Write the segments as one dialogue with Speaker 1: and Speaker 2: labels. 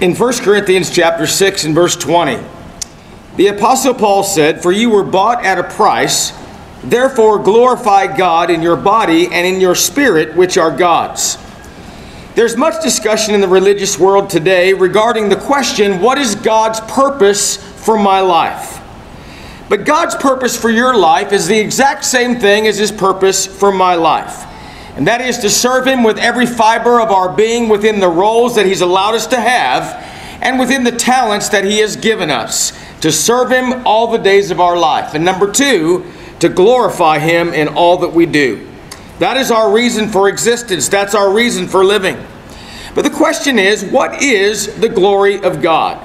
Speaker 1: In 1 Corinthians chapter 6 and verse 20, the apostle Paul said, "For you were bought at a price, therefore glorify God in your body and in your spirit which are God's." There's much discussion in the religious world today regarding the question, what is God's purpose for my life? But God's purpose for your life is the exact same thing as his purpose for my life and that is to serve Him with every fiber of our being within the roles that He's allowed us to have and within the talents that He has given us, to serve Him all the days of our life. And number two, to glorify Him in all that we do. That is our reason for existence, that's our reason for living. But the question is, what is the glory of God?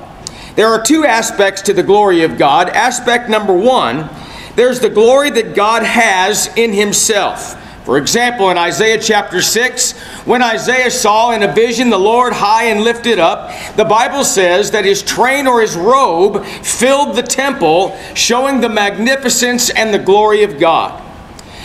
Speaker 1: There are two aspects to the glory of God. Aspect number one, there's the glory that God has in Himself. For example, in Isaiah chapter 6, when Isaiah saw in a vision the Lord high and lifted up, the Bible says that his train or his robe filled the temple, showing the magnificence and the glory of God.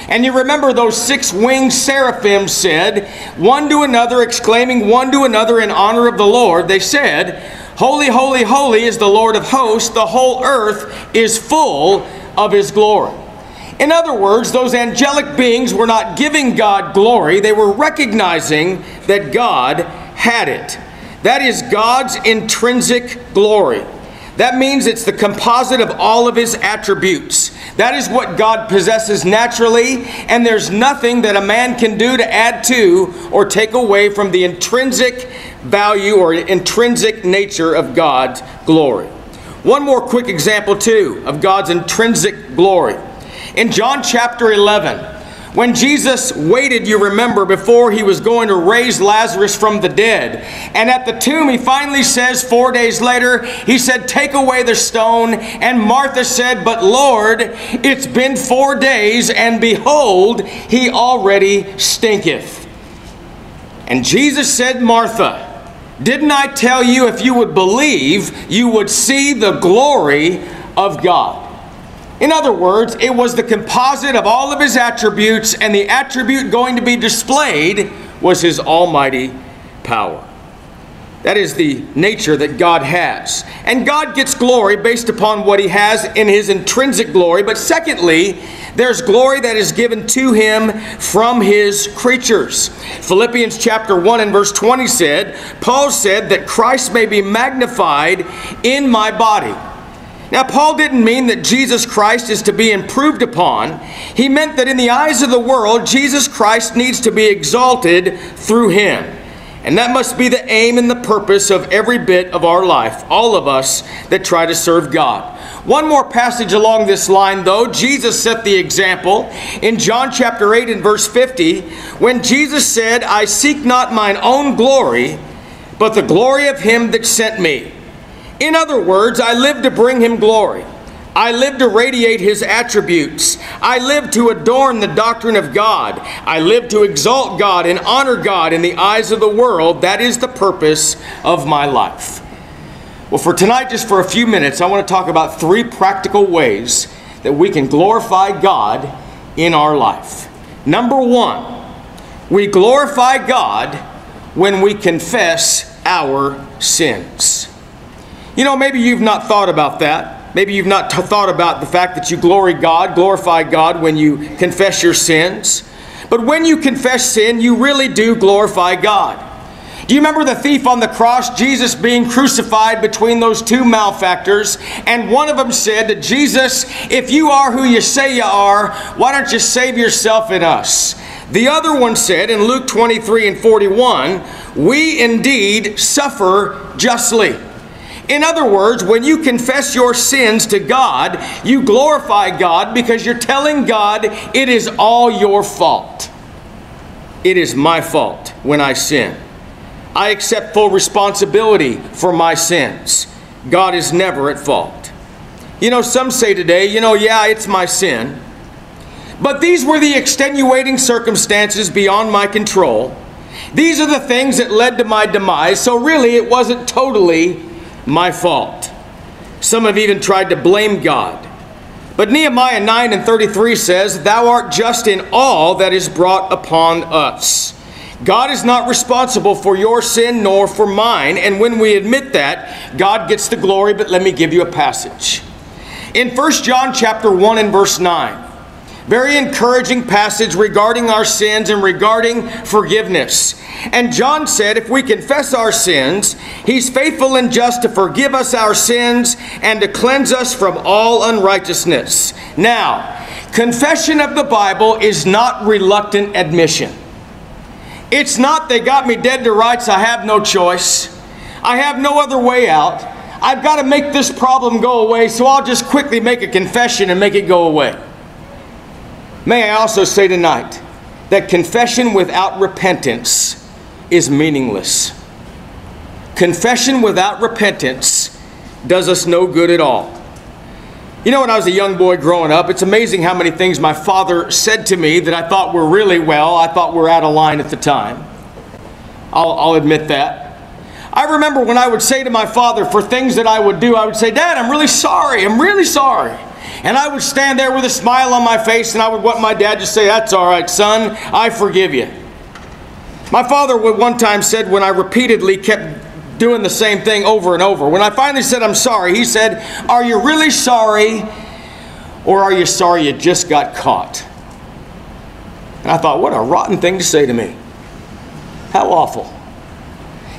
Speaker 1: And you remember those six winged seraphim said, one to another, exclaiming one to another in honor of the Lord, they said, Holy, holy, holy is the Lord of hosts, the whole earth is full of his glory. In other words, those angelic beings were not giving God glory, they were recognizing that God had it. That is God's intrinsic glory. That means it's the composite of all of his attributes. That is what God possesses naturally, and there's nothing that a man can do to add to or take away from the intrinsic value or intrinsic nature of God's glory. One more quick example, too, of God's intrinsic glory. In John chapter 11, when Jesus waited, you remember, before he was going to raise Lazarus from the dead. And at the tomb, he finally says, four days later, he said, Take away the stone. And Martha said, But Lord, it's been four days, and behold, he already stinketh. And Jesus said, Martha, didn't I tell you if you would believe, you would see the glory of God? In other words, it was the composite of all of his attributes, and the attribute going to be displayed was his almighty power. That is the nature that God has. And God gets glory based upon what he has in his intrinsic glory. But secondly, there's glory that is given to him from his creatures. Philippians chapter 1 and verse 20 said, Paul said that Christ may be magnified in my body. Now, Paul didn't mean that Jesus Christ is to be improved upon. He meant that in the eyes of the world, Jesus Christ needs to be exalted through him. And that must be the aim and the purpose of every bit of our life, all of us that try to serve God. One more passage along this line, though. Jesus set the example in John chapter 8 and verse 50 when Jesus said, I seek not mine own glory, but the glory of him that sent me. In other words, I live to bring him glory. I live to radiate his attributes. I live to adorn the doctrine of God. I live to exalt God and honor God in the eyes of the world. That is the purpose of my life. Well, for tonight, just for a few minutes, I want to talk about three practical ways that we can glorify God in our life. Number one, we glorify God when we confess our sins. You know, maybe you've not thought about that. Maybe you've not t- thought about the fact that you glory God, glorify God when you confess your sins. But when you confess sin, you really do glorify God. Do you remember the thief on the cross, Jesus being crucified between those two malefactors? And one of them said to Jesus, If you are who you say you are, why don't you save yourself and us? The other one said in Luke 23 and 41, We indeed suffer justly. In other words, when you confess your sins to God, you glorify God because you're telling God it is all your fault. It is my fault when I sin. I accept full responsibility for my sins. God is never at fault. You know, some say today, you know, yeah, it's my sin. But these were the extenuating circumstances beyond my control. These are the things that led to my demise, so really it wasn't totally my fault. Some have even tried to blame God. But Nehemiah 9 and 33 says, Thou art just in all that is brought upon us. God is not responsible for your sin nor for mine. And when we admit that, God gets the glory. But let me give you a passage. In 1 John chapter 1 and verse 9, very encouraging passage regarding our sins and regarding forgiveness. And John said, if we confess our sins, he's faithful and just to forgive us our sins and to cleanse us from all unrighteousness. Now, confession of the Bible is not reluctant admission. It's not they got me dead to rights, I have no choice. I have no other way out. I've got to make this problem go away, so I'll just quickly make a confession and make it go away. May I also say tonight that confession without repentance is meaningless. Confession without repentance does us no good at all. You know, when I was a young boy growing up, it's amazing how many things my father said to me that I thought were really well, I thought were out of line at the time. I'll, I'll admit that. I remember when I would say to my father for things that I would do, I would say, Dad, I'm really sorry. I'm really sorry. And I would stand there with a smile on my face and I would want my dad to say, That's all right, son, I forgive you. My father would one time said when I repeatedly kept doing the same thing over and over, when I finally said, I'm sorry, he said, Are you really sorry? Or are you sorry you just got caught? And I thought, What a rotten thing to say to me. How awful.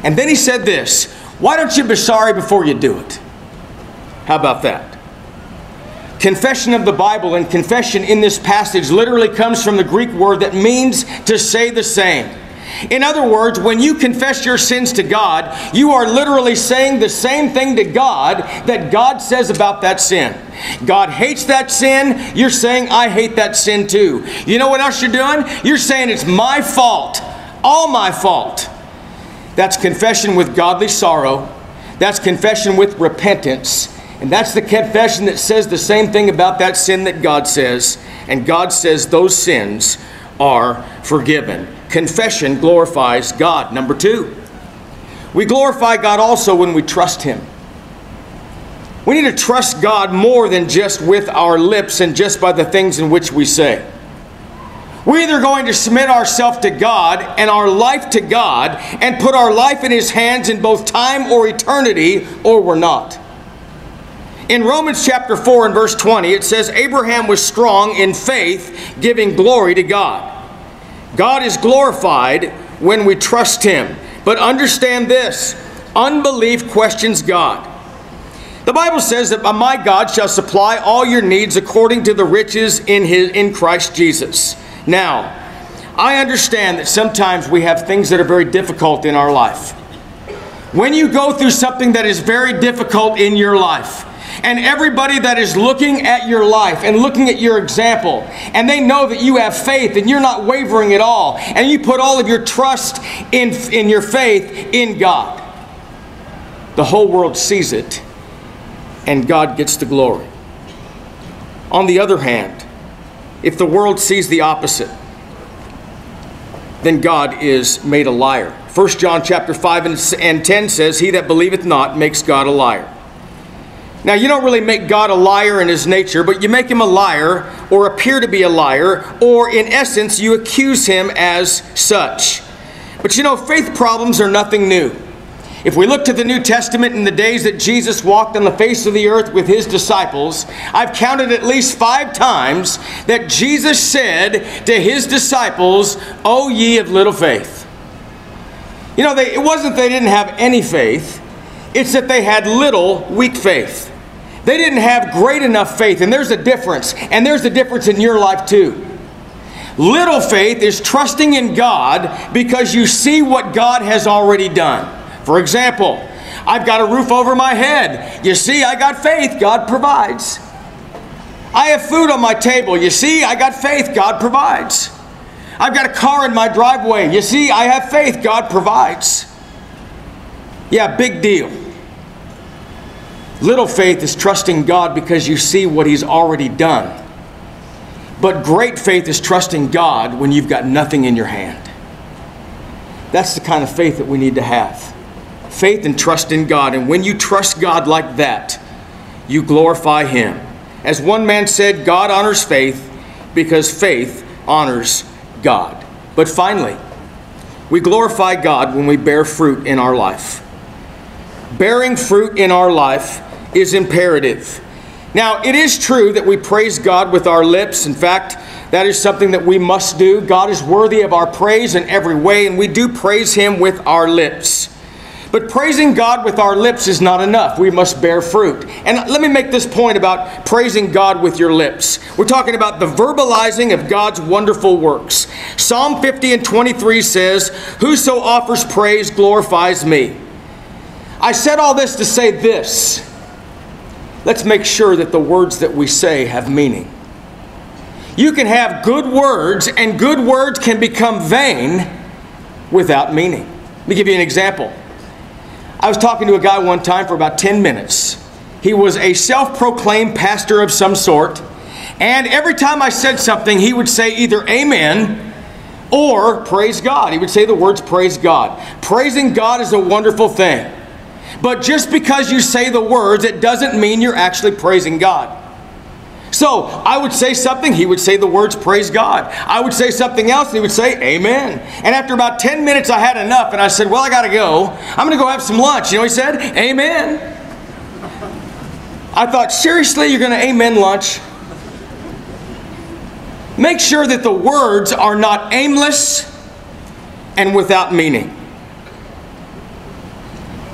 Speaker 1: And then he said this Why don't you be sorry before you do it? How about that? Confession of the Bible and confession in this passage literally comes from the Greek word that means to say the same. In other words, when you confess your sins to God, you are literally saying the same thing to God that God says about that sin. God hates that sin. You're saying, I hate that sin too. You know what else you're doing? You're saying it's my fault, all my fault. That's confession with godly sorrow. That's confession with repentance. And that's the confession that says the same thing about that sin that God says. And God says those sins are forgiven. Confession glorifies God. Number two, we glorify God also when we trust Him. We need to trust God more than just with our lips and just by the things in which we say. We're either going to submit ourselves to God and our life to God and put our life in His hands in both time or eternity, or we're not. In Romans chapter 4 and verse 20, it says, Abraham was strong in faith, giving glory to God. God is glorified when we trust Him. But understand this unbelief questions God. The Bible says that my God shall supply all your needs according to the riches in, his, in Christ Jesus. Now, I understand that sometimes we have things that are very difficult in our life. When you go through something that is very difficult in your life, and everybody that is looking at your life and looking at your example, and they know that you have faith and you're not wavering at all, and you put all of your trust in, in your faith in God, the whole world sees it, and God gets the glory. On the other hand, if the world sees the opposite, then God is made a liar. 1 John chapter 5 and 10 says, He that believeth not makes God a liar. Now, you don't really make God a liar in his nature, but you make him a liar or appear to be a liar, or in essence, you accuse him as such. But you know, faith problems are nothing new. If we look to the New Testament in the days that Jesus walked on the face of the earth with his disciples, I've counted at least five times that Jesus said to his disciples, O ye of little faith. You know, they, it wasn't they didn't have any faith, it's that they had little, weak faith. They didn't have great enough faith, and there's a difference, and there's a difference in your life too. Little faith is trusting in God because you see what God has already done. For example, I've got a roof over my head. You see, I got faith, God provides. I have food on my table. You see, I got faith, God provides. I've got a car in my driveway. You see, I have faith, God provides. Yeah, big deal. Little faith is trusting God because you see what He's already done. But great faith is trusting God when you've got nothing in your hand. That's the kind of faith that we need to have faith and trust in God. And when you trust God like that, you glorify Him. As one man said, God honors faith because faith honors God. But finally, We glorify God when we bear fruit in our life. Bearing fruit in our life is imperative. Now, it is true that we praise God with our lips. In fact, that is something that we must do. God is worthy of our praise in every way, and we do praise Him with our lips. But praising God with our lips is not enough. We must bear fruit. And let me make this point about praising God with your lips. We're talking about the verbalizing of God's wonderful works. Psalm 50 and 23 says, Whoso offers praise glorifies me. I said all this to say this. Let's make sure that the words that we say have meaning. You can have good words, and good words can become vain without meaning. Let me give you an example. I was talking to a guy one time for about 10 minutes. He was a self proclaimed pastor of some sort, and every time I said something, he would say either amen or praise God. He would say the words praise God. Praising God is a wonderful thing. But just because you say the words, it doesn't mean you're actually praising God. So I would say something, he would say the words, praise God. I would say something else, and he would say, amen. And after about 10 minutes, I had enough, and I said, well, I got to go. I'm going to go have some lunch. You know he said? Amen. I thought, seriously, you're going to amen lunch? Make sure that the words are not aimless and without meaning.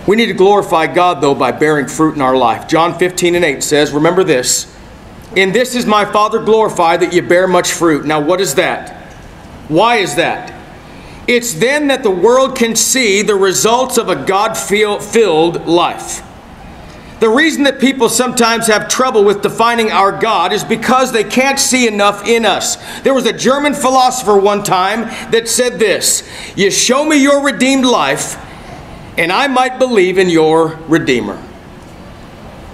Speaker 1: We need to glorify God, though, by bearing fruit in our life. John 15 and 8 says, Remember this, in this is my Father glorified that you bear much fruit. Now, what is that? Why is that? It's then that the world can see the results of a God filled life. The reason that people sometimes have trouble with defining our God is because they can't see enough in us. There was a German philosopher one time that said this You show me your redeemed life, and I might believe in your Redeemer.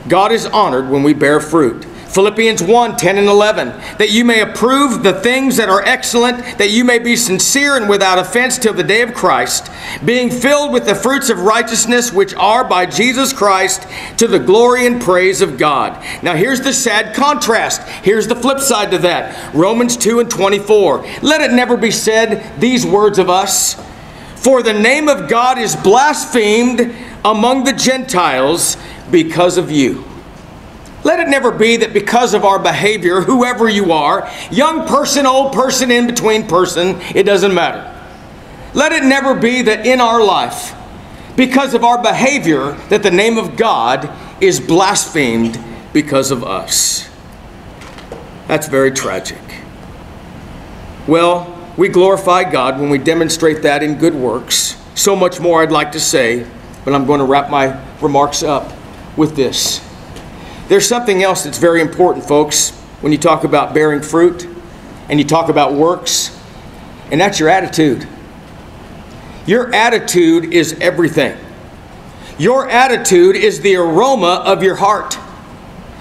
Speaker 1: God is honored when we bear fruit. Philippians 1 10 and 11, that you may approve the things that are excellent, that you may be sincere and without offense till the day of Christ, being filled with the fruits of righteousness which are by Jesus Christ to the glory and praise of God. Now here's the sad contrast. Here's the flip side to that Romans 2 and 24. Let it never be said, these words of us, for the name of God is blasphemed among the Gentiles because of you. Let it never be that because of our behavior, whoever you are, young person, old person, in between person, it doesn't matter. Let it never be that in our life, because of our behavior, that the name of God is blasphemed because of us. That's very tragic. Well, we glorify God when we demonstrate that in good works. So much more I'd like to say, but I'm going to wrap my remarks up with this. There's something else that's very important, folks, when you talk about bearing fruit and you talk about works, and that's your attitude. Your attitude is everything. Your attitude is the aroma of your heart.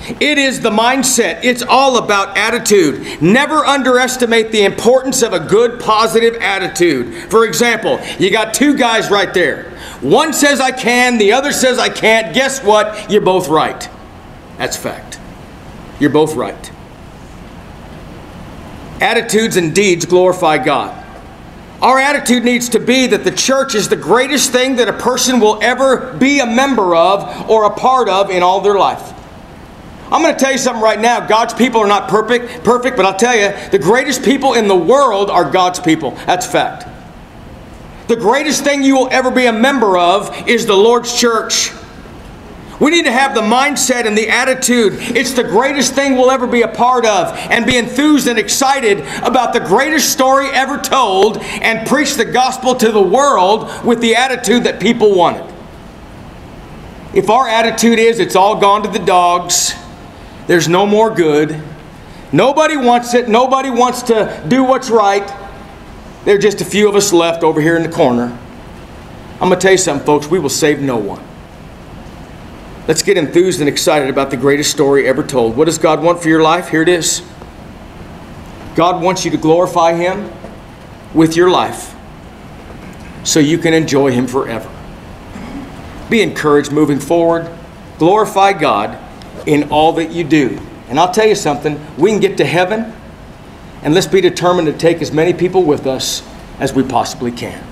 Speaker 1: It is the mindset. It's all about attitude. Never underestimate the importance of a good, positive attitude. For example, you got two guys right there. One says I can, the other says I can't. Guess what? You're both right. That's fact. You're both right. Attitudes and deeds glorify God. Our attitude needs to be that the church is the greatest thing that a person will ever be a member of or a part of in all their life. I'm going to tell you something right now. God's people are not perfect, perfect, but I'll tell you, the greatest people in the world are God's people. That's fact. The greatest thing you will ever be a member of is the Lord's church. We need to have the mindset and the attitude. It's the greatest thing we'll ever be a part of and be enthused and excited about the greatest story ever told and preach the gospel to the world with the attitude that people want it. If our attitude is it's all gone to the dogs, there's no more good, nobody wants it, nobody wants to do what's right, there are just a few of us left over here in the corner. I'm going to tell you something, folks, we will save no one. Let's get enthused and excited about the greatest story ever told. What does God want for your life? Here it is. God wants you to glorify Him with your life so you can enjoy Him forever. Be encouraged moving forward. Glorify God in all that you do. And I'll tell you something we can get to heaven, and let's be determined to take as many people with us as we possibly can.